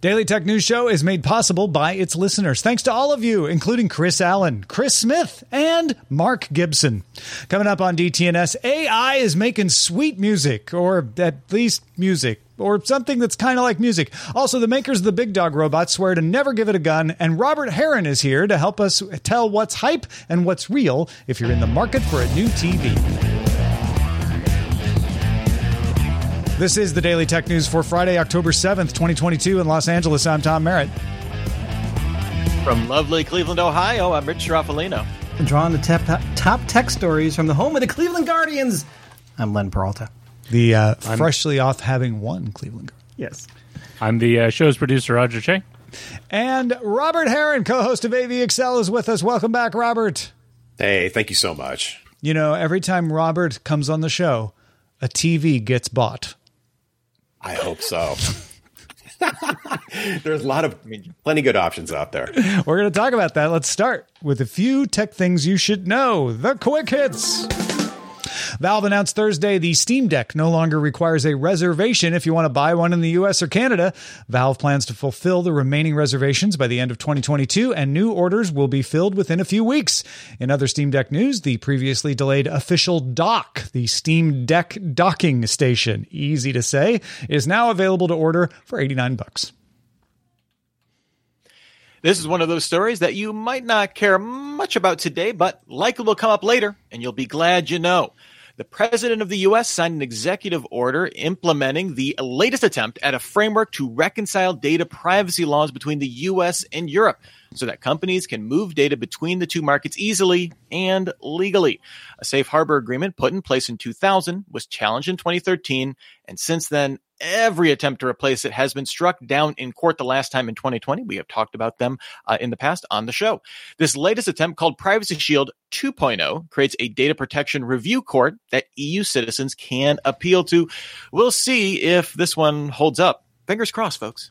Daily Tech News Show is made possible by its listeners. Thanks to all of you, including Chris Allen, Chris Smith, and Mark Gibson. Coming up on DTNS, AI is making sweet music, or at least music, or something that's kind of like music. Also, the makers of the Big Dog Robot swear to never give it a gun, and Robert Heron is here to help us tell what's hype and what's real if you're in the market for a new TV. This is the Daily Tech News for Friday, October 7th, 2022 in Los Angeles. I'm Tom Merritt. From lovely Cleveland, Ohio, I'm Rich Stroffolino. Drawing the top, top tech stories from the home of the Cleveland Guardians, I'm Len Peralta. The uh, freshly off having won Cleveland Guardians. Yes. I'm the uh, show's producer, Roger Chang. And Robert Heron, co host of AVXL, is with us. Welcome back, Robert. Hey, thank you so much. You know, every time Robert comes on the show, a TV gets bought. I hope so. There's a lot of plenty good options out there. We're going to talk about that. Let's start with a few tech things you should know. The quick hits. Valve announced Thursday the Steam Deck no longer requires a reservation if you want to buy one in the US or Canada. Valve plans to fulfill the remaining reservations by the end of 2022, and new orders will be filled within a few weeks. In other Steam Deck news, the previously delayed official dock, the Steam Deck docking station, easy to say, is now available to order for 89 bucks. This is one of those stories that you might not care much about today, but likely will come up later, and you'll be glad you know. The President of the U.S. signed an executive order implementing the latest attempt at a framework to reconcile data privacy laws between the U.S. and Europe so that companies can move data between the two markets easily and legally. A safe harbor agreement put in place in 2000 was challenged in 2013, and since then, every attempt to replace it has been struck down in court the last time in 2020. We have talked about them uh, in the past on the show. This latest attempt, called Privacy Shield 2.0, creates a data protection review court that EU citizens can appeal to. We'll see if this one holds up. Fingers crossed, folks.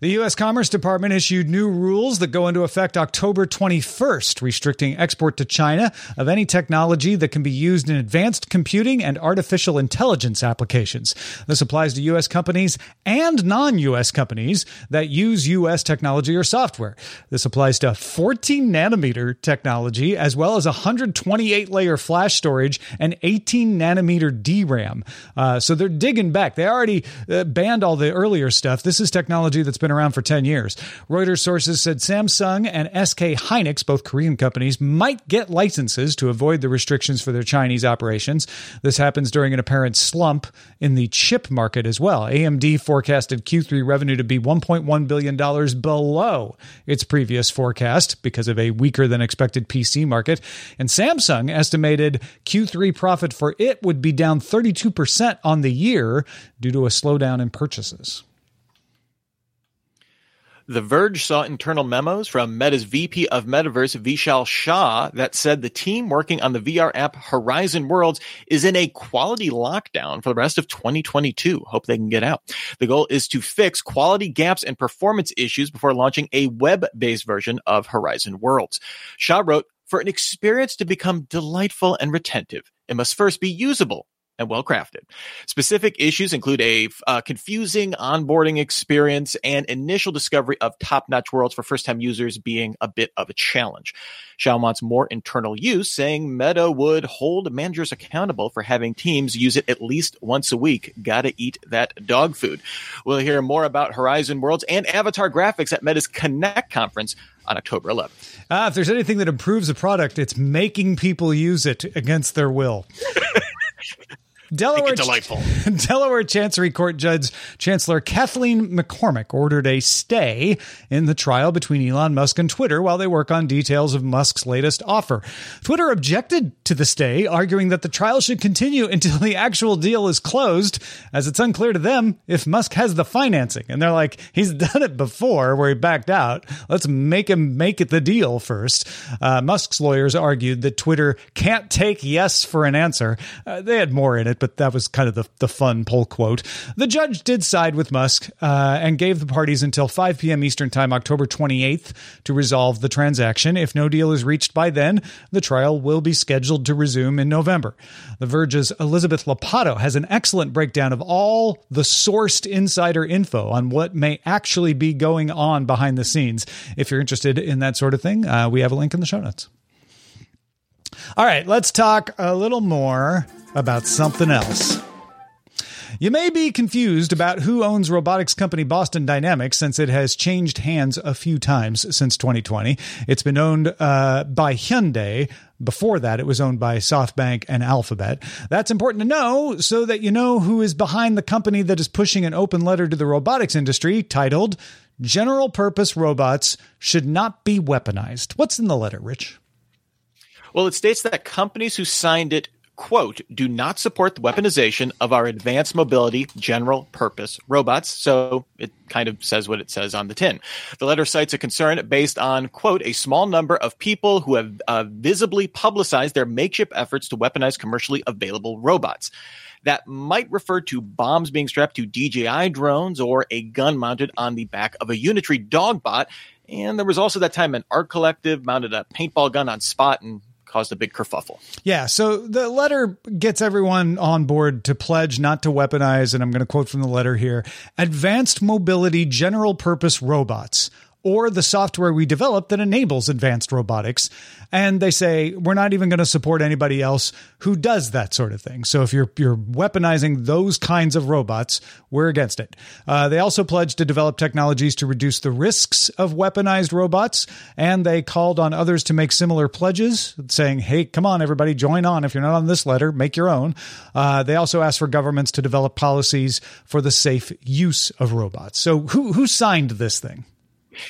The U.S. Commerce Department issued new rules that go into effect October 21st, restricting export to China of any technology that can be used in advanced computing and artificial intelligence applications. This applies to U.S. companies and non U.S. companies that use U.S. technology or software. This applies to 14 nanometer technology, as well as 128 layer flash storage and 18 nanometer DRAM. Uh, so they're digging back. They already uh, banned all the earlier stuff. This is technology that's been around for 10 years. Reuters sources said Samsung and SK Hynix, both Korean companies, might get licenses to avoid the restrictions for their Chinese operations. This happens during an apparent slump in the chip market as well. AMD forecasted Q3 revenue to be $1.1 billion below its previous forecast because of a weaker than expected PC market. And Samsung estimated Q3 profit for it would be down 32% on the year due to a slowdown in purchases. The Verge saw internal memos from Meta's VP of Metaverse, Vishal Shah, that said the team working on the VR app Horizon Worlds is in a quality lockdown for the rest of 2022. Hope they can get out. The goal is to fix quality gaps and performance issues before launching a web-based version of Horizon Worlds. Shah wrote, for an experience to become delightful and retentive, it must first be usable and well crafted. Specific issues include a uh, confusing onboarding experience and initial discovery of top notch worlds for first time users being a bit of a challenge. Shah wants more internal use, saying Meta would hold managers accountable for having teams use it at least once a week. Gotta eat that dog food. We'll hear more about Horizon Worlds and Avatar graphics at Meta's Connect conference on October 11th. Ah, if there's anything that improves a product, it's making people use it against their will. Delaware, delightful. Delaware Chancery Court Judge Chancellor Kathleen McCormick ordered a stay in the trial between Elon Musk and Twitter while they work on details of Musk's latest offer. Twitter objected to the stay, arguing that the trial should continue until the actual deal is closed, as it's unclear to them if Musk has the financing. And they're like, he's done it before where he backed out. Let's make him make it the deal first. Uh, Musk's lawyers argued that Twitter can't take yes for an answer. Uh, they had more in it but that was kind of the, the fun poll quote. The judge did side with Musk uh, and gave the parties until 5 p.m. Eastern Time, October 28th, to resolve the transaction. If no deal is reached by then, the trial will be scheduled to resume in November. The Verge's Elizabeth Lopatto has an excellent breakdown of all the sourced insider info on what may actually be going on behind the scenes. If you're interested in that sort of thing, uh, we have a link in the show notes. All right, let's talk a little more about something else. You may be confused about who owns robotics company Boston Dynamics since it has changed hands a few times since 2020. It's been owned uh, by Hyundai. Before that, it was owned by SoftBank and Alphabet. That's important to know so that you know who is behind the company that is pushing an open letter to the robotics industry titled General Purpose Robots Should Not Be Weaponized. What's in the letter, Rich? Well, it states that companies who signed it quote, do not support the weaponization of our advanced mobility general purpose robots. So it kind of says what it says on the tin. The letter cites a concern based on, quote, a small number of people who have uh, visibly publicized their makeshift efforts to weaponize commercially available robots. That might refer to bombs being strapped to DJI drones or a gun mounted on the back of a Unitree dog bot. And there was also that time an art collective mounted a paintball gun on Spot and caused a big kerfuffle. Yeah, so the letter gets everyone on board to pledge not to weaponize, and I'm going to quote from the letter here advanced mobility general purpose robots or the software we develop that enables advanced robotics. And they say we're not even going to support anybody else who does that sort of thing. So if you're you're weaponizing those kinds of robots, we're against it. Uh, they also pledged to develop technologies to reduce the risks of weaponized robots, and they called on others to make similar pledges, saying, "Hey, come on, everybody, join on. If you're not on this letter, make your own." Uh, they also asked for governments to develop policies for the safe use of robots. So who who signed this thing?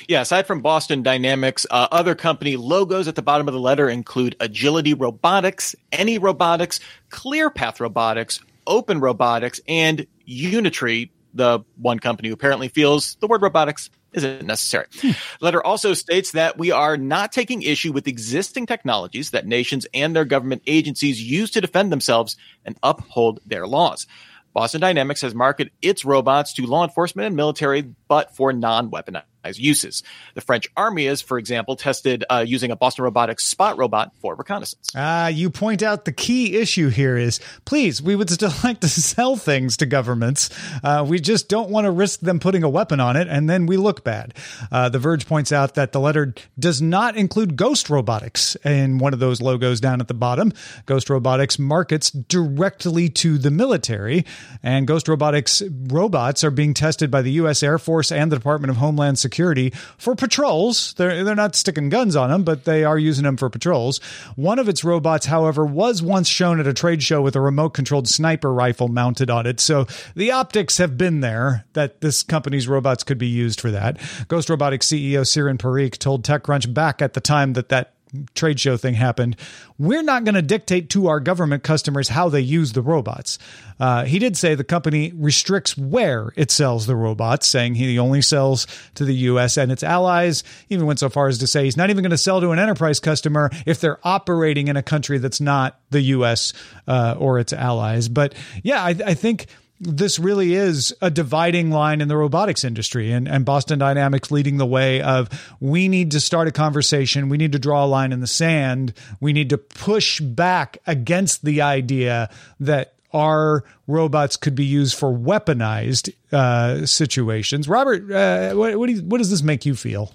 Yeah, aside from Boston Dynamics, uh, other company logos at the bottom of the letter include Agility Robotics, Any Robotics, ClearPath Robotics, Open Robotics, and Unitree, the one company who apparently feels the word robotics isn't necessary. Hmm. The letter also states that we are not taking issue with existing technologies that nations and their government agencies use to defend themselves and uphold their laws. Boston Dynamics has marketed its robots to law enforcement and military, but for non weaponized uses. The French army is, for example, tested uh, using a Boston Robotics spot robot for reconnaissance. Ah, uh, you point out the key issue here is please, we would still like to sell things to governments. Uh, we just don't want to risk them putting a weapon on it and then we look bad. Uh, the Verge points out that the letter does not include Ghost Robotics in one of those logos down at the bottom. Ghost Robotics markets directly to the military, and Ghost Robotics robots are being tested by the U.S. Air Force and the Department of Homeland Security security for patrols. They're, they're not sticking guns on them, but they are using them for patrols. One of its robots, however, was once shown at a trade show with a remote controlled sniper rifle mounted on it. So the optics have been there that this company's robots could be used for that. Ghost Robotics CEO Jiren Parikh told TechCrunch back at the time that that trade show thing happened, we're not going to dictate to our government customers how they use the robots. Uh, he did say the company restricts where it sells the robots, saying he only sells to the U.S. and its allies. Even went so far as to say he's not even going to sell to an enterprise customer if they're operating in a country that's not the U.S. Uh, or its allies. But yeah, I, I think this really is a dividing line in the robotics industry and, and Boston Dynamics leading the way of we need to start a conversation. We need to draw a line in the sand. We need to push back against the idea that our robots could be used for weaponized uh, situations. Robert, uh, what, what, do you, what does this make you feel?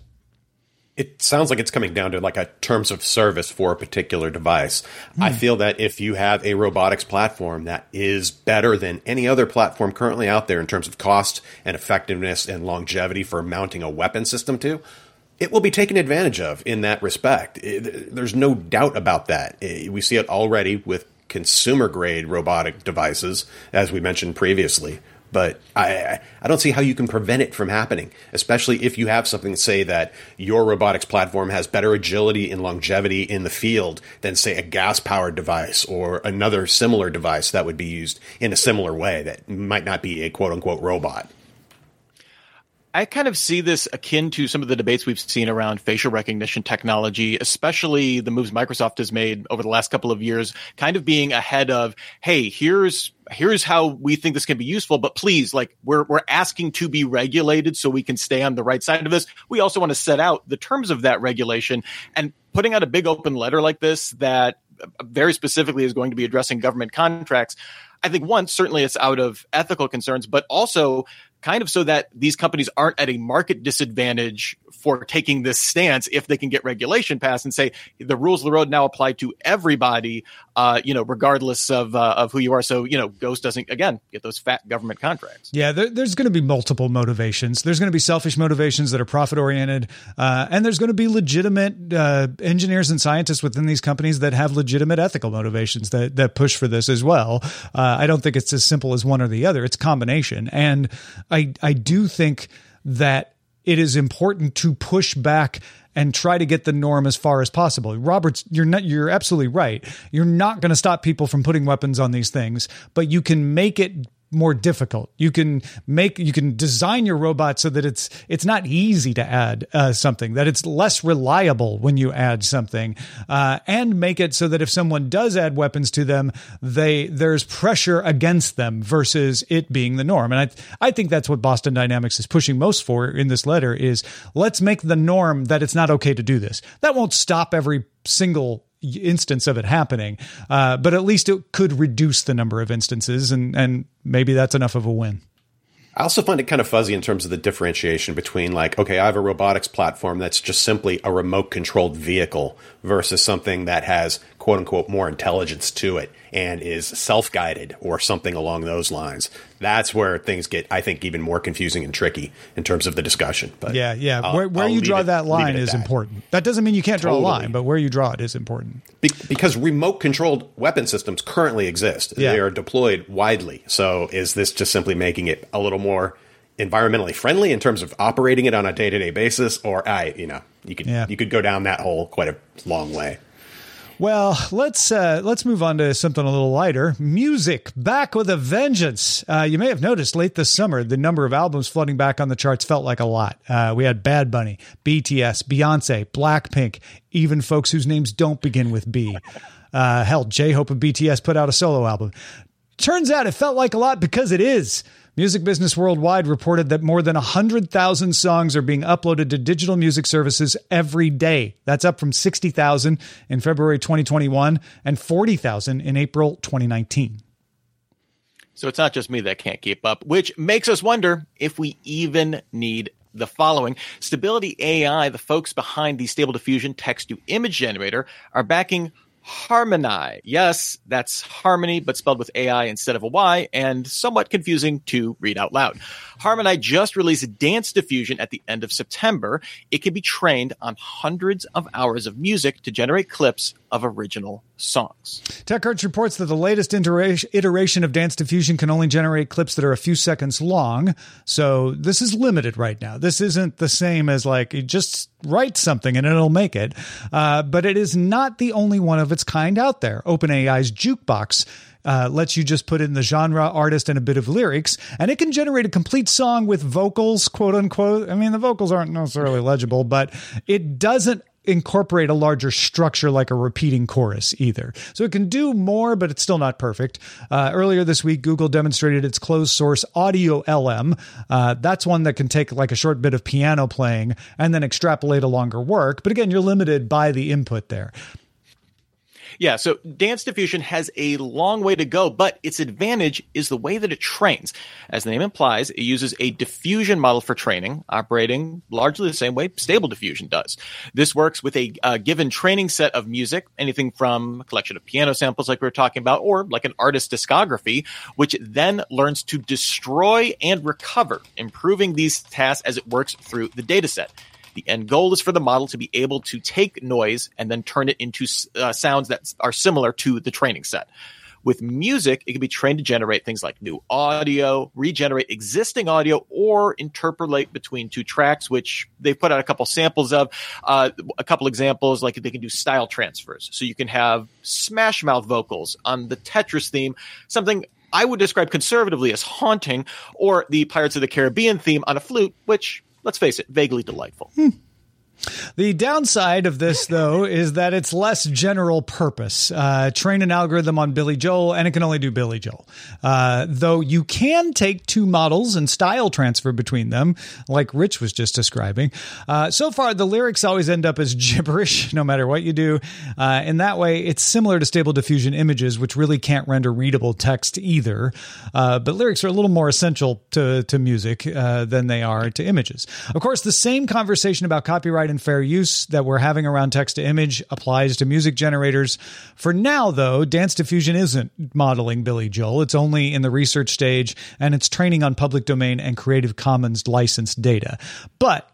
It sounds like it's coming down to like a terms of service for a particular device. I feel that if you have a robotics platform that is better than any other platform currently out there in terms of cost and effectiveness and longevity for mounting a weapon system to, it will be taken advantage of in that respect. It- there's no doubt about that. Eh, We see it already with consumer grade robotic devices, as we mentioned previously. But I, I- don't see how you can prevent it from happening, especially if you have something to say that your robotics platform has better agility and longevity in the field than, say, a gas powered device or another similar device that would be used in a similar way that might not be a quote unquote robot. I kind of see this akin to some of the debates we've seen around facial recognition technology, especially the moves Microsoft has made over the last couple of years, kind of being ahead of, hey, here's here's how we think this can be useful, but please, like we're we're asking to be regulated so we can stay on the right side of this. We also want to set out the terms of that regulation and putting out a big open letter like this that very specifically is going to be addressing government contracts. I think one, certainly it's out of ethical concerns, but also kind of so that these companies aren't at a market disadvantage for taking this stance if they can get regulation passed and say the rules of the road now apply to everybody, uh, you know, regardless of uh, of who you are. So you know, Ghost doesn't again get those fat government contracts. Yeah, there, there's going to be multiple motivations. There's going to be selfish motivations that are profit oriented, uh, and there's going to be legitimate uh, engineers and scientists within these companies that have legitimate ethical motivations that that push for this as well. Uh, I don't think it's as simple as one or the other. It's combination, and I I do think that it is important to push back and try to get the norm as far as possible. Roberts, you're not you're absolutely right. You're not going to stop people from putting weapons on these things, but you can make it more difficult. You can make you can design your robot so that it's it's not easy to add uh, something that it's less reliable when you add something, uh, and make it so that if someone does add weapons to them, they there's pressure against them versus it being the norm. And I I think that's what Boston Dynamics is pushing most for in this letter is let's make the norm that it's not okay to do this. That won't stop every single instance of it happening, uh, but at least it could reduce the number of instances, and and maybe that's enough of a win. I also find it kind of fuzzy in terms of the differentiation between like, okay, I have a robotics platform that's just simply a remote controlled vehicle versus something that has quote unquote more intelligence to it and is self guided or something along those lines. That's where things get, I think, even more confusing and tricky in terms of the discussion. But Yeah, yeah. I'll- where where I'll you draw it- that line is that. important. That doesn't mean you can't draw a line, but where you draw it is important. Be- because remote controlled weapon systems currently exist. Yeah. They are deployed widely. So is this just simply making it a little more environmentally friendly in terms of operating it on a day to day basis? Or I, you know, you could Yeah. you could go down that hole quite a long way. Well, let's uh, let's move on to something a little lighter. Music back with a vengeance. Uh, you may have noticed late this summer the number of albums flooding back on the charts felt like a lot. Uh, we had Bad Bunny, BTS, Beyonce, Blackpink, even folks whose names don't begin with B. Uh, hell, J Hope and BTS put out a solo album. Turns out it felt like a lot because it is. Music Business Worldwide reported that more than 100,000 songs are being uploaded to digital music services every day. That's up from 60,000 in February 2021 and 40,000 in April 2019. So it's not just me that can't keep up, which makes us wonder if we even need the following. Stability AI, the folks behind the Stable Diffusion text to image generator, are backing Harmonai. Yes, that's harmony, but spelled with AI instead of a Y, and somewhat confusing to read out loud. Harmonai just released Dance Diffusion at the end of September. It can be trained on hundreds of hours of music to generate clips of original songs. TechCrunch reports that the latest iteration of Dance Diffusion can only generate clips that are a few seconds long. So this is limited right now. This isn't the same as like you just write something and it'll make it. Uh, but it is not the only one of its kind out there. OpenAI's Jukebox uh, lets you just put in the genre, artist, and a bit of lyrics, and it can generate a complete song with vocals, quote unquote. I mean, the vocals aren't necessarily legible, but it doesn't incorporate a larger structure like a repeating chorus either. So it can do more, but it's still not perfect. Uh, earlier this week, Google demonstrated its closed source Audio LM. Uh, that's one that can take like a short bit of piano playing and then extrapolate a longer work. But again, you're limited by the input there. Yeah, so Dance Diffusion has a long way to go, but its advantage is the way that it trains. As the name implies, it uses a diffusion model for training, operating largely the same way Stable Diffusion does. This works with a uh, given training set of music, anything from a collection of piano samples like we were talking about, or like an artist discography, which then learns to destroy and recover, improving these tasks as it works through the dataset. The end goal is for the model to be able to take noise and then turn it into uh, sounds that are similar to the training set. With music, it can be trained to generate things like new audio, regenerate existing audio, or interpolate between two tracks, which they've put out a couple samples of. Uh, a couple examples, like they can do style transfers. So you can have Smash Mouth vocals on the Tetris theme, something I would describe conservatively as haunting, or the Pirates of the Caribbean theme on a flute, which let's face it, vaguely delightful. Hmm. The downside of this, though, is that it's less general purpose. Uh, train an algorithm on Billy Joel, and it can only do Billy Joel. Uh, though you can take two models and style transfer between them, like Rich was just describing. Uh, so far, the lyrics always end up as gibberish, no matter what you do. Uh, in that way, it's similar to Stable Diffusion images, which really can't render readable text either. Uh, but lyrics are a little more essential to, to music uh, than they are to images. Of course, the same conversation about copyright and fair use that we're having around text to image applies to music generators. For now, though, Dance Diffusion isn't modeling Billy Joel. It's only in the research stage and it's training on public domain and Creative Commons licensed data. But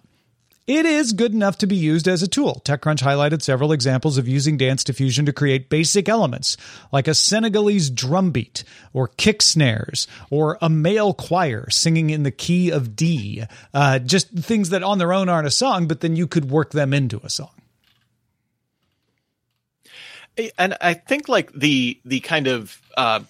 it is good enough to be used as a tool. TechCrunch highlighted several examples of using Dance Diffusion to create basic elements like a Senegalese drum beat or kick snares or a male choir singing in the key of D. Uh, just things that on their own aren't a song, but then you could work them into a song. And I think like the the kind of uh,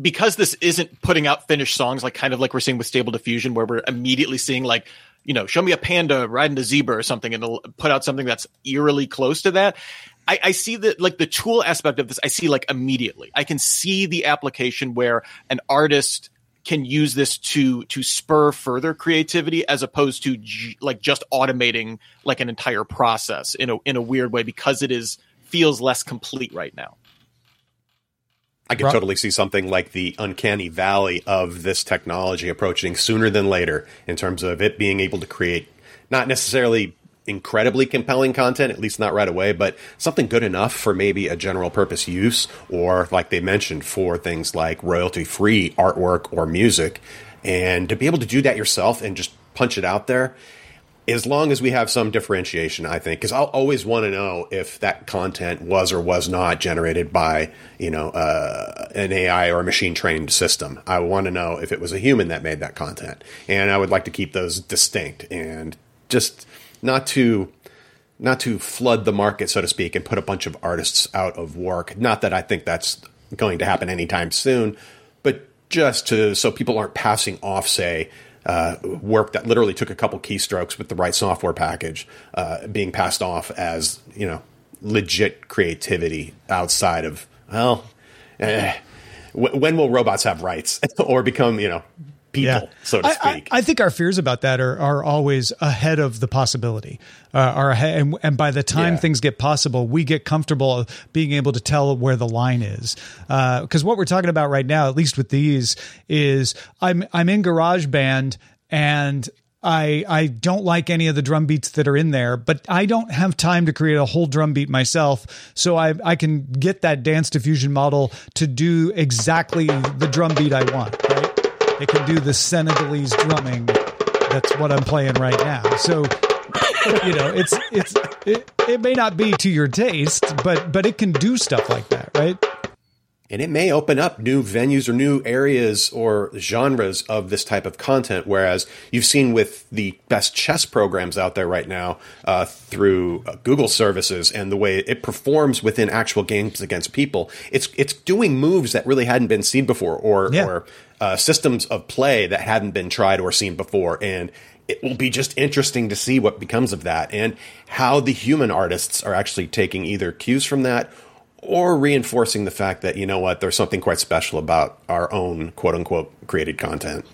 because this isn't putting out finished songs like kind of like we're seeing with Stable Diffusion, where we're immediately seeing like you know, show me a panda riding a zebra or something, and it'll put out something that's eerily close to that. I, I see that like the tool aspect of this. I see like immediately. I can see the application where an artist can use this to to spur further creativity as opposed to like just automating like an entire process in a in a weird way because it is feels less complete right now. I could totally see something like the uncanny valley of this technology approaching sooner than later in terms of it being able to create not necessarily incredibly compelling content, at least not right away, but something good enough for maybe a general purpose use or, like they mentioned, for things like royalty free artwork or music. And to be able to do that yourself and just punch it out there as long as we have some differentiation, I think, because I'll always want to know if that content was or was not generated by, you know, uh, an AI or a machine trained system. I want to know if it was a human that made that content, and I would like to keep those distinct and just not to not to flood the market, so to speak, and put a bunch of artists out of work. Not that I think that's going to happen anytime soon, but just to so people aren't passing off, say uh, work that literally took a couple keystrokes with the right software package uh, being passed off as you know legit creativity outside of well eh, when will robots have rights or become you know people, yeah. so to speak. I, I, think our fears about that are, are always ahead of the possibility. Uh, are ahead, and, and, by the time yeah. things get possible, we get comfortable being able to tell where the line is. Because uh, what we're talking about right now, at least with these, is I'm I'm in GarageBand and I I don't like any of the drum beats that are in there, but I don't have time to create a whole drum beat myself. So I I can get that dance diffusion model to do exactly the drum beat I want, right? It can do the Senegalese drumming. That's what I'm playing right now. So, you know, it's it's it, it may not be to your taste, but but it can do stuff like that, right? and it may open up new venues or new areas or genres of this type of content. Whereas you've seen with the best chess programs out there right now uh, through uh, Google services and the way it performs within actual games against people, it's it's doing moves that really hadn't been seen before, or yeah. or uh, systems of play that hadn't been tried or seen before, and it will be just interesting to see what becomes of that and how the human artists are actually taking either cues from that or reinforcing the fact that you know what there's something quite special about our own quote unquote created content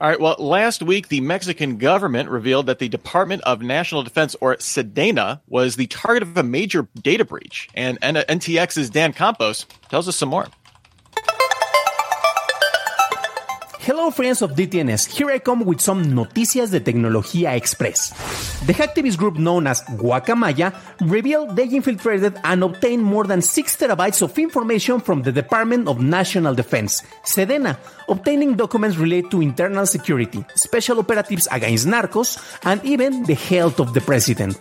All right. Well, last week, the Mexican government revealed that the Department of National Defense, or SEDENA, was the target of a major data breach. And NTX's Dan Campos tells us some more. Hello friends of DTNS, here I come with some noticias de Tecnología Express. The hacktivist group known as Guacamaya revealed they infiltrated and obtained more than 6 terabytes of information from the Department of National Defense, SEDENA, obtaining documents related to internal security, special operatives against narcos, and even the health of the president.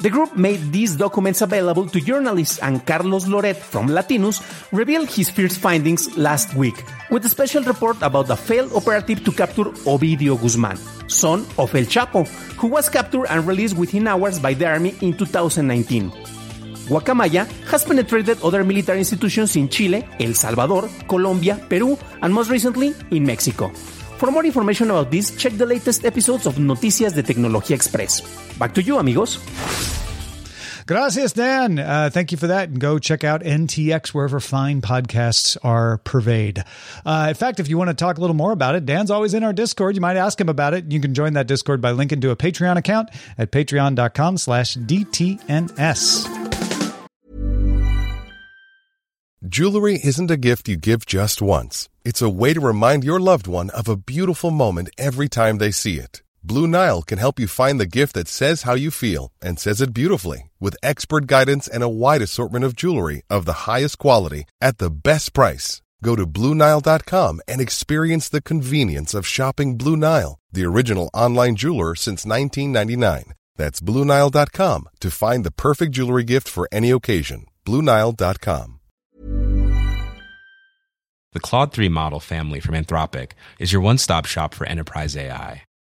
The group made these documents available to journalists, and Carlos Loret from Latinus revealed his first findings last week with a special report about a failed operative to capture Ovidio Guzman, son of El Chapo, who was captured and released within hours by the army in 2019. Guacamaya has penetrated other military institutions in Chile, El Salvador, Colombia, Peru, and most recently in Mexico. For more information about this, check the latest episodes of Noticias de Tecnología Express. Back to you, amigos. Gracias, Dan. Uh, thank you for that. And go check out NTX wherever fine podcasts are purveyed. Uh, in fact, if you want to talk a little more about it, Dan's always in our Discord. You might ask him about it. You can join that Discord by linking to a Patreon account at patreon.com slash DTNS. Jewelry isn't a gift you give just once. It's a way to remind your loved one of a beautiful moment every time they see it. Blue Nile can help you find the gift that says how you feel and says it beautifully with expert guidance and a wide assortment of jewelry of the highest quality at the best price. Go to BlueNile.com and experience the convenience of shopping Blue Nile, the original online jeweler since 1999. That's BlueNile.com to find the perfect jewelry gift for any occasion. BlueNile.com. The Claude 3 model family from Anthropic is your one stop shop for enterprise AI.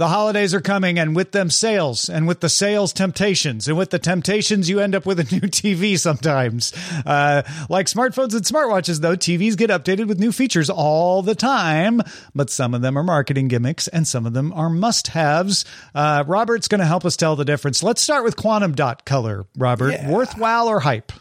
The holidays are coming, and with them sales, and with the sales, temptations, and with the temptations, you end up with a new TV sometimes. Uh, like smartphones and smartwatches, though, TVs get updated with new features all the time, but some of them are marketing gimmicks, and some of them are must haves. Uh, Robert's going to help us tell the difference. Let's start with quantum dot color, Robert. Yeah. Worthwhile or hype?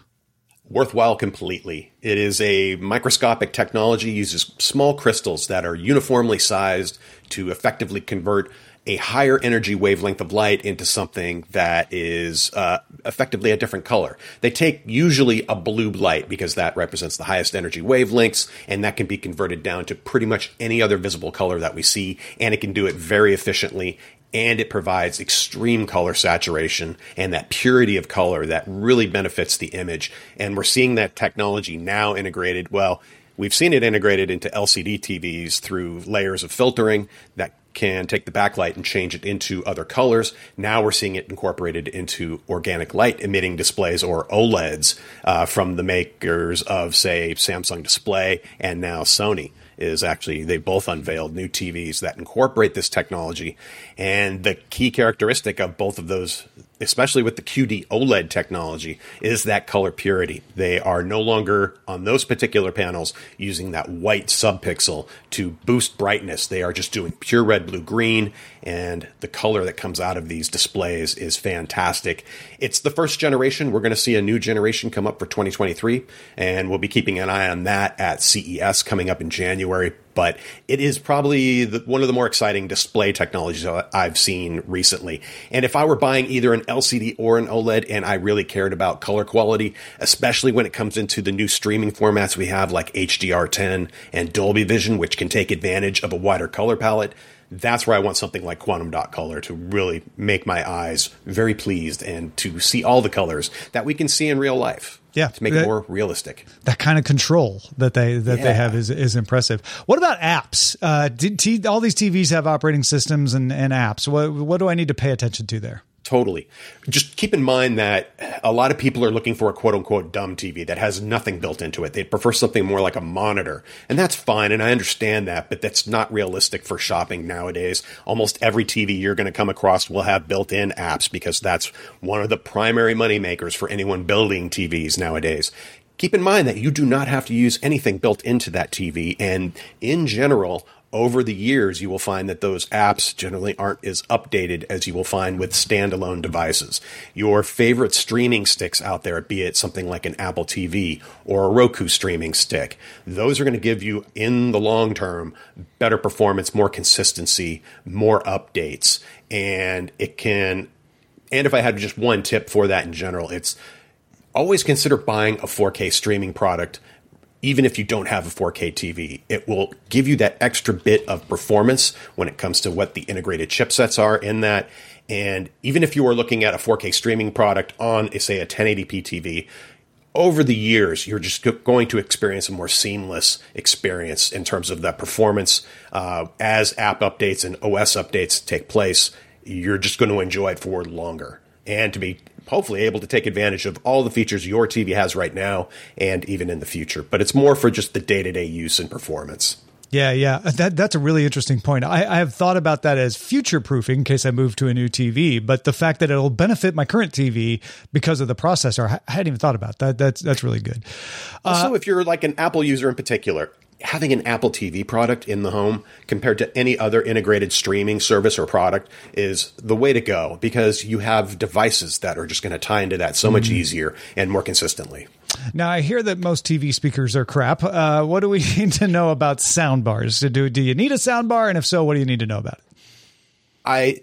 worthwhile completely. It is a microscopic technology, uses small crystals that are uniformly sized to effectively convert a higher energy wavelength of light into something that is uh, effectively a different color. They take usually a blue light because that represents the highest energy wavelengths, and that can be converted down to pretty much any other visible color that we see, and it can do it very efficiently and it provides extreme color saturation and that purity of color that really benefits the image. And we're seeing that technology now integrated. Well, we've seen it integrated into LCD TVs through layers of filtering that can take the backlight and change it into other colors. Now we're seeing it incorporated into organic light emitting displays or OLEDs uh, from the makers of, say, Samsung Display and now Sony is actually they both unveiled new TVs that incorporate this technology. And the key characteristic of both of those especially with the QD OLED technology, is that color purity. They are no longer on those particular panels using that white subpixel to boost brightness. They are just doing pure red, blue, green, and the color that comes out of these displays is fantastic. It's the first generation. We're going to see a new generation come up for 2023, and we'll be keeping an eye on that at CES coming up in January but it is probably the, one of the more exciting display technologies I've seen recently. And if I were buying either an LCD or an OLED and I really cared about color quality, especially when it comes into the new streaming formats we have like HDR10 and Dolby Vision, which can take advantage of a wider color palette, that's where I want something like quantum dot color to really make my eyes very pleased and to see all the colors that we can see in real life. Yeah, to make that, it more realistic. That kind of control that they that yeah. they have is is impressive. What about apps? Uh, t- all these TVs have operating systems and, and apps. What what do I need to pay attention to there? Totally. Just keep in mind that a lot of people are looking for a quote unquote dumb TV that has nothing built into it. They'd prefer something more like a monitor. And that's fine. And I understand that, but that's not realistic for shopping nowadays. Almost every TV you're going to come across will have built in apps because that's one of the primary money makers for anyone building TVs nowadays. Keep in mind that you do not have to use anything built into that TV. And in general, over the years, you will find that those apps generally aren't as updated as you will find with standalone devices. Your favorite streaming sticks out there, be it something like an Apple TV or a Roku streaming stick, those are going to give you, in the long term, better performance, more consistency, more updates. And it can, and if I had just one tip for that in general, it's always consider buying a 4K streaming product even if you don't have a 4K TV. It will give you that extra bit of performance when it comes to what the integrated chipsets are in that. And even if you are looking at a 4K streaming product on, say, a 1080p TV, over the years, you're just going to experience a more seamless experience in terms of that performance. Uh, as app updates and OS updates take place, you're just going to enjoy it for longer and to be hopefully able to take advantage of all the features your TV has right now and even in the future. But it's more for just the day to day use and performance. Yeah, yeah, that that's a really interesting point. I, I have thought about that as future proofing in case I move to a new TV. But the fact that it'll benefit my current TV because of the processor, I hadn't even thought about that. That's that's really good. Also, uh, if you're like an Apple user in particular, having an Apple TV product in the home compared to any other integrated streaming service or product is the way to go because you have devices that are just going to tie into that so much mm. easier and more consistently. Now, I hear that most TV speakers are crap. Uh, what do we need to know about sound bars? Do, do you need a sound bar? And if so, what do you need to know about it? I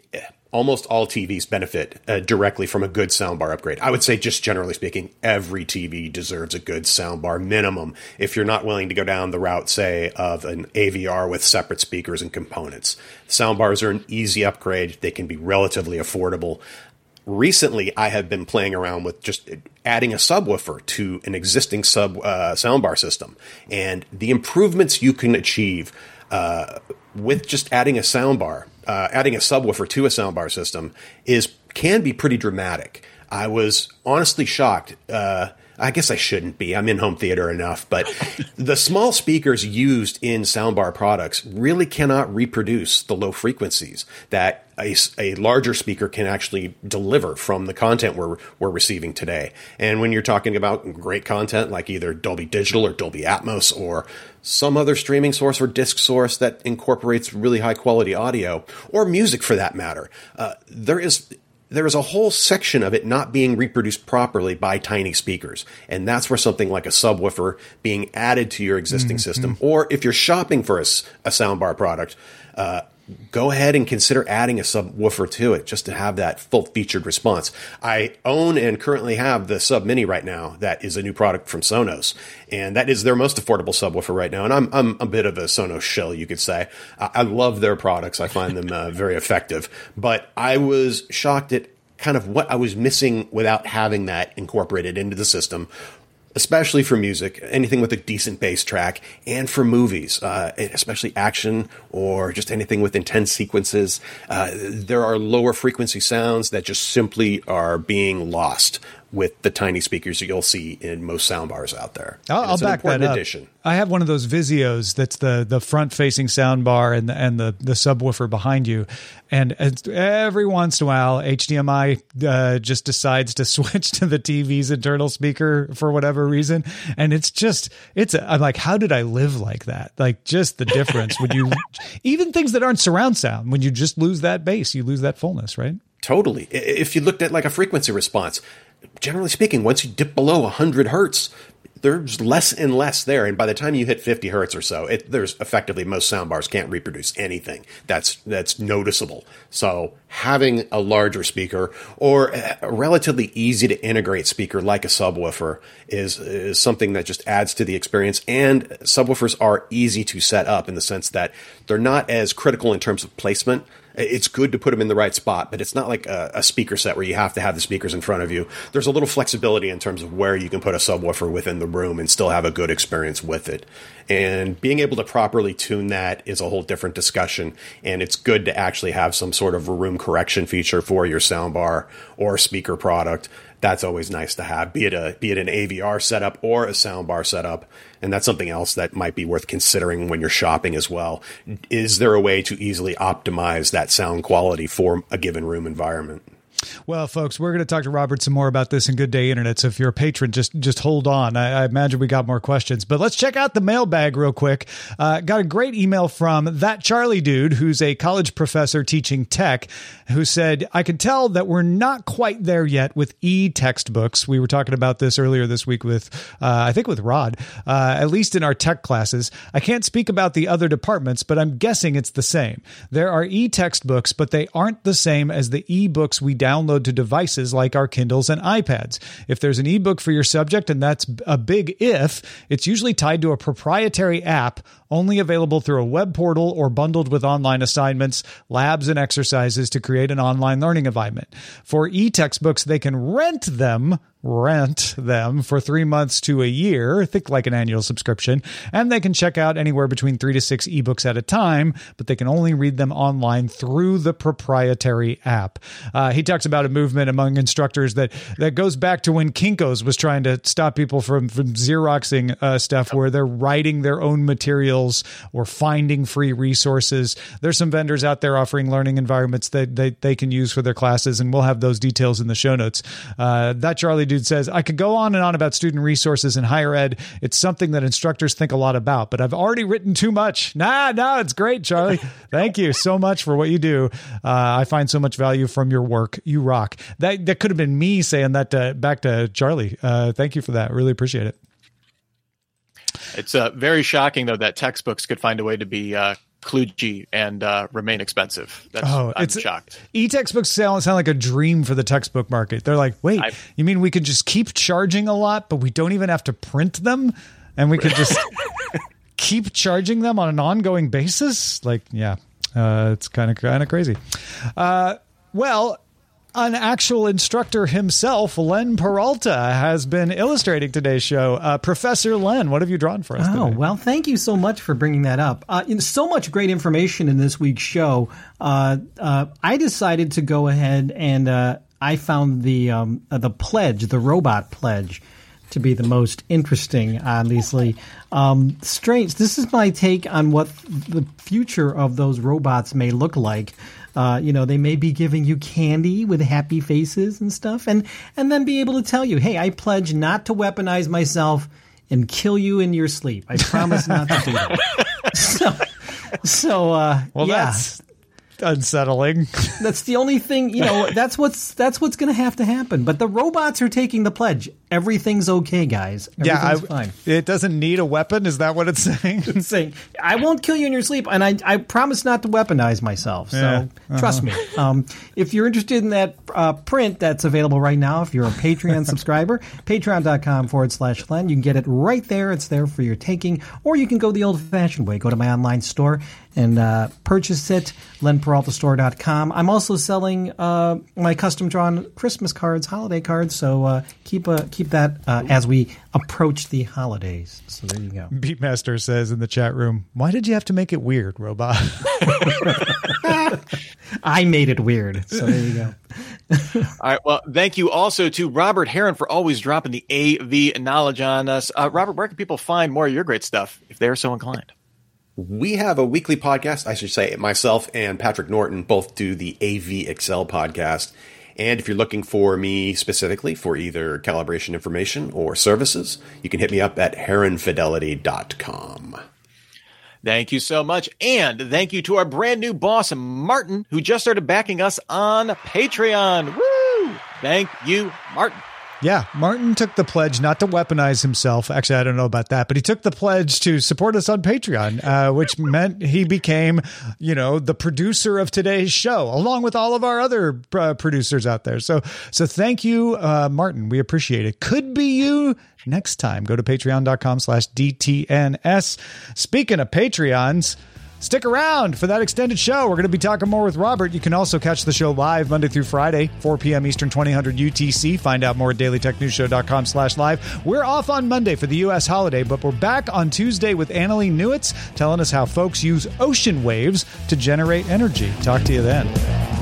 almost all TVs benefit uh, directly from a good soundbar upgrade. I would say, just generally speaking, every TV deserves a good soundbar minimum. If you're not willing to go down the route, say, of an AVR with separate speakers and components, soundbars are an easy upgrade. They can be relatively affordable. Recently, I have been playing around with just adding a subwoofer to an existing sub uh, soundbar system, and the improvements you can achieve uh, with just adding a soundbar uh, adding a subwoofer to a soundbar system is can be pretty dramatic. I was honestly shocked. Uh, I guess I shouldn't be. I'm in home theater enough, but the small speakers used in soundbar products really cannot reproduce the low frequencies that a, a larger speaker can actually deliver from the content we're, we're receiving today. And when you're talking about great content like either Dolby Digital or Dolby Atmos or some other streaming source or disk source that incorporates really high quality audio or music for that matter, uh, there is there is a whole section of it not being reproduced properly by tiny speakers. And that's where something like a subwoofer being added to your existing mm-hmm. system, or if you're shopping for a, a soundbar product, uh, go ahead and consider adding a subwoofer to it just to have that full featured response. I own and currently have the Sub Mini right now. That is a new product from Sonos, and that is their most affordable subwoofer right now. And I'm I'm a bit of a Sonos shell, you could say. I love their products. I find them uh, very effective. But I was shocked at kind of what I was missing without having that incorporated into the system especially for music, anything with a decent bass track, and for movies, uh, especially action or just anything with intense sequences. Uh, there are lower frequency sounds that just simply are being lost with the tiny speakers that you'll see in most soundbars out there. I'll, I'll back that up. addition. I have one of those Vizios that's the the front facing sound bar and the, and the the subwoofer behind you, and every once in a while HDMI uh, just decides to switch to the TV's internal speaker for whatever reason, and it's just it's I'm like, how did I live like that? Like just the difference when you even things that aren't surround sound when you just lose that bass, you lose that fullness, right? Totally. If you looked at like a frequency response, generally speaking, once you dip below 100 hertz, there's less and less there. And by the time you hit 50 hertz or so, it, there's effectively most soundbars can't reproduce anything that's that's noticeable. So having a larger speaker or a relatively easy to integrate speaker like a subwoofer is is something that just adds to the experience. And subwoofers are easy to set up in the sense that they're not as critical in terms of placement it's good to put them in the right spot, but it's not like a, a speaker set where you have to have the speakers in front of you. There's a little flexibility in terms of where you can put a subwoofer within the room and still have a good experience with it. And being able to properly tune that is a whole different discussion. And it's good to actually have some sort of room correction feature for your soundbar or speaker product. That's always nice to have, be it a be it an AVR setup or a soundbar setup. And that's something else that might be worth considering when you're shopping as well. Is there a way to easily optimize that sound quality for a given room environment? Well, folks, we're going to talk to Robert some more about this in Good Day Internet. So if you're a patron, just just hold on. I, I imagine we got more questions, but let's check out the mailbag real quick. Uh, got a great email from that Charlie dude, who's a college professor teaching tech, who said, "I can tell that we're not quite there yet with e textbooks. We were talking about this earlier this week with, uh, I think, with Rod. Uh, at least in our tech classes, I can't speak about the other departments, but I'm guessing it's the same. There are e textbooks, but they aren't the same as the e books we download to devices like our Kindles and iPads. If there's an ebook for your subject, and that's a big if, it's usually tied to a proprietary app only available through a web portal or bundled with online assignments, labs, and exercises to create an online learning environment. For e textbooks, they can rent them rent them for three months to a year, think like an annual subscription, and they can check out anywhere between three to six ebooks at a time, but they can only read them online through the proprietary app. Uh, he talks about a movement among instructors that that goes back to when Kinkos was trying to stop people from from xeroxing uh, stuff, where they're writing their own materials or finding free resources. There's some vendors out there offering learning environments that they, they can use for their classes, and we'll have those details in the show notes. Uh, that Charlie dude says, I could go on and on about student resources in higher ed. It's something that instructors think a lot about, but I've already written too much. Nah, no, it's great, Charlie. Thank you so much for what you do. Uh, I find so much value from your work. You rock. That that could have been me saying that to, back to Charlie. Uh, thank you for that. Really appreciate it. It's uh, very shocking, though, that textbooks could find a way to be uh, kludgy and uh, remain expensive. That's, Oh, I'm it's- shocked. E-textbooks sound, sound like a dream for the textbook market. They're like, wait, you mean we could just keep charging a lot, but we don't even have to print them, and we could just keep charging them on an ongoing basis? Like, yeah, uh, it's kind of kind of crazy. Uh, well. An actual instructor himself, Len Peralta, has been illustrating today's show. Uh, Professor Len, what have you drawn for us Oh, today? well, thank you so much for bringing that up. Uh, in so much great information in this week's show. Uh, uh, I decided to go ahead and uh, I found the um, uh, the pledge, the robot pledge, to be the most interesting. Obviously, um, strange. This is my take on what the future of those robots may look like. Uh, you know, they may be giving you candy with happy faces and stuff, and and then be able to tell you, "Hey, I pledge not to weaponize myself and kill you in your sleep. I promise not to do that." so, so uh, Well, yeah. that's unsettling. That's the only thing, you know, that's what's that's what's going to have to happen. But the robots are taking the pledge. Everything's okay, guys. yeah, I, fine. it doesn't need a weapon. Is that what it's saying? It's saying I won't kill you in your sleep, and I, I promise not to weaponize myself. So Yeah, uh-huh. trust me. Um, if you're interested in that uh, print, that's available right now. If you're a Patreon subscriber, patreon.com forward slash Len, you can get it right there. It's there for your taking, or you can go the old-fashioned way. Go to my online store and uh, purchase it. LenPeraltaStore.com. I'm also selling uh, my custom-drawn Christmas cards, holiday cards. So uh, keep uh, keep that uh, as we approach the holidays. So there you go. Beatmaster says in the chat room, "Why did you have to make it weird, robot?" I made it weird. So there you go. All right. Well, thank you also to Robert Heron for always dropping the AV knowledge on us. Uh, Robert, where can people find more of your great stuff if they're so inclined? We have a weekly podcast. I should say myself and Patrick Norton both do the AV Excel podcast. And if you're looking for me specifically for either calibration information or services, you can hit me up at heronfidelity.com. Thank you so much. And thank you to our brand new boss, Martin, who just started backing us on Patreon. Woo! Thank you, Martin. Yeah, Martin took the pledge not to weaponize himself. Actually, I don't know about that, but he took the pledge to support us on Patreon, uh, which meant he became, you know, the producer of today's show, along with all of our other uh, producers out there. So, so thank you, uh, Martin. We appreciate it. Could be you next time. Go to patreon.com slash DTNS. Speaking of Patreons, Stick around for that extended show. We're going to be talking more with Robert. You can also catch the show live Monday through Friday, 4 p.m. Eastern, 2000 UTC. Find out more at dailytechnewsshow.com slash live. We're off on Monday for the U.S. holiday, but we're back on Tuesday with Annalee Newitz telling us how folks use ocean waves to generate energy. Talk to you then.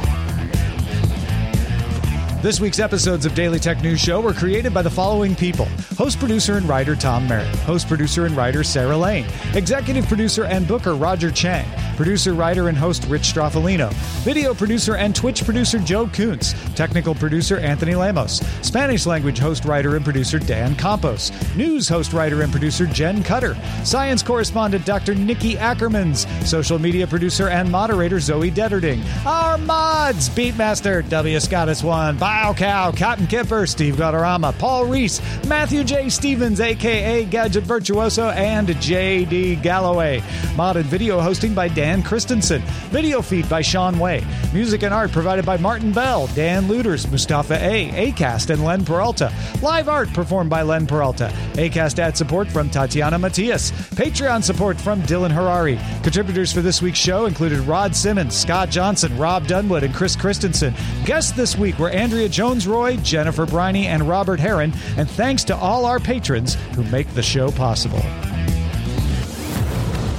This week's episodes of Daily Tech News Show were created by the following people. Host, producer, and writer Tom Merritt, host, producer, and writer Sarah Lane, executive producer and booker Roger Chang, producer, writer, and host Rich Stroffolino, video producer and Twitch producer Joe Kuntz, technical producer Anthony Lemos, Spanish language host, writer, and producer Dan Campos, news host, writer, and producer Jen Cutter, science correspondent Dr. Nikki Ackermans, social media producer and moderator Zoe Detterding, our mods Beatmaster W. Scottus One, Bio Cow, Captain Kipper, Steve Guadarrama, Paul Reese, Matthew J. Stevens, aka Gadget Virtuoso, and J.D. Galloway. Mod and video hosting by Dan Christensen. Video feed by Sean Way. Music and art provided by Martin Bell, Dan Luders, Mustafa A, Acast, and Len Peralta. Live art performed by Len Peralta. Acast ad support from Tatiana Matias. Patreon support from Dylan Harari. Contributors for this week's show included Rod Simmons, Scott Johnson, Rob Dunwood, and Chris Christensen. Guests this week were Andrea Jones Roy, Jennifer Briney, and Robert Heron. And thanks to all our patrons who make the show possible.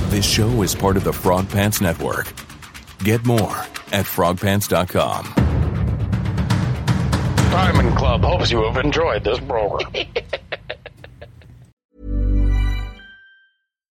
This show is part of the Frog Pants Network. Get more at frogpants.com. Diamond Club hopes you have enjoyed this program.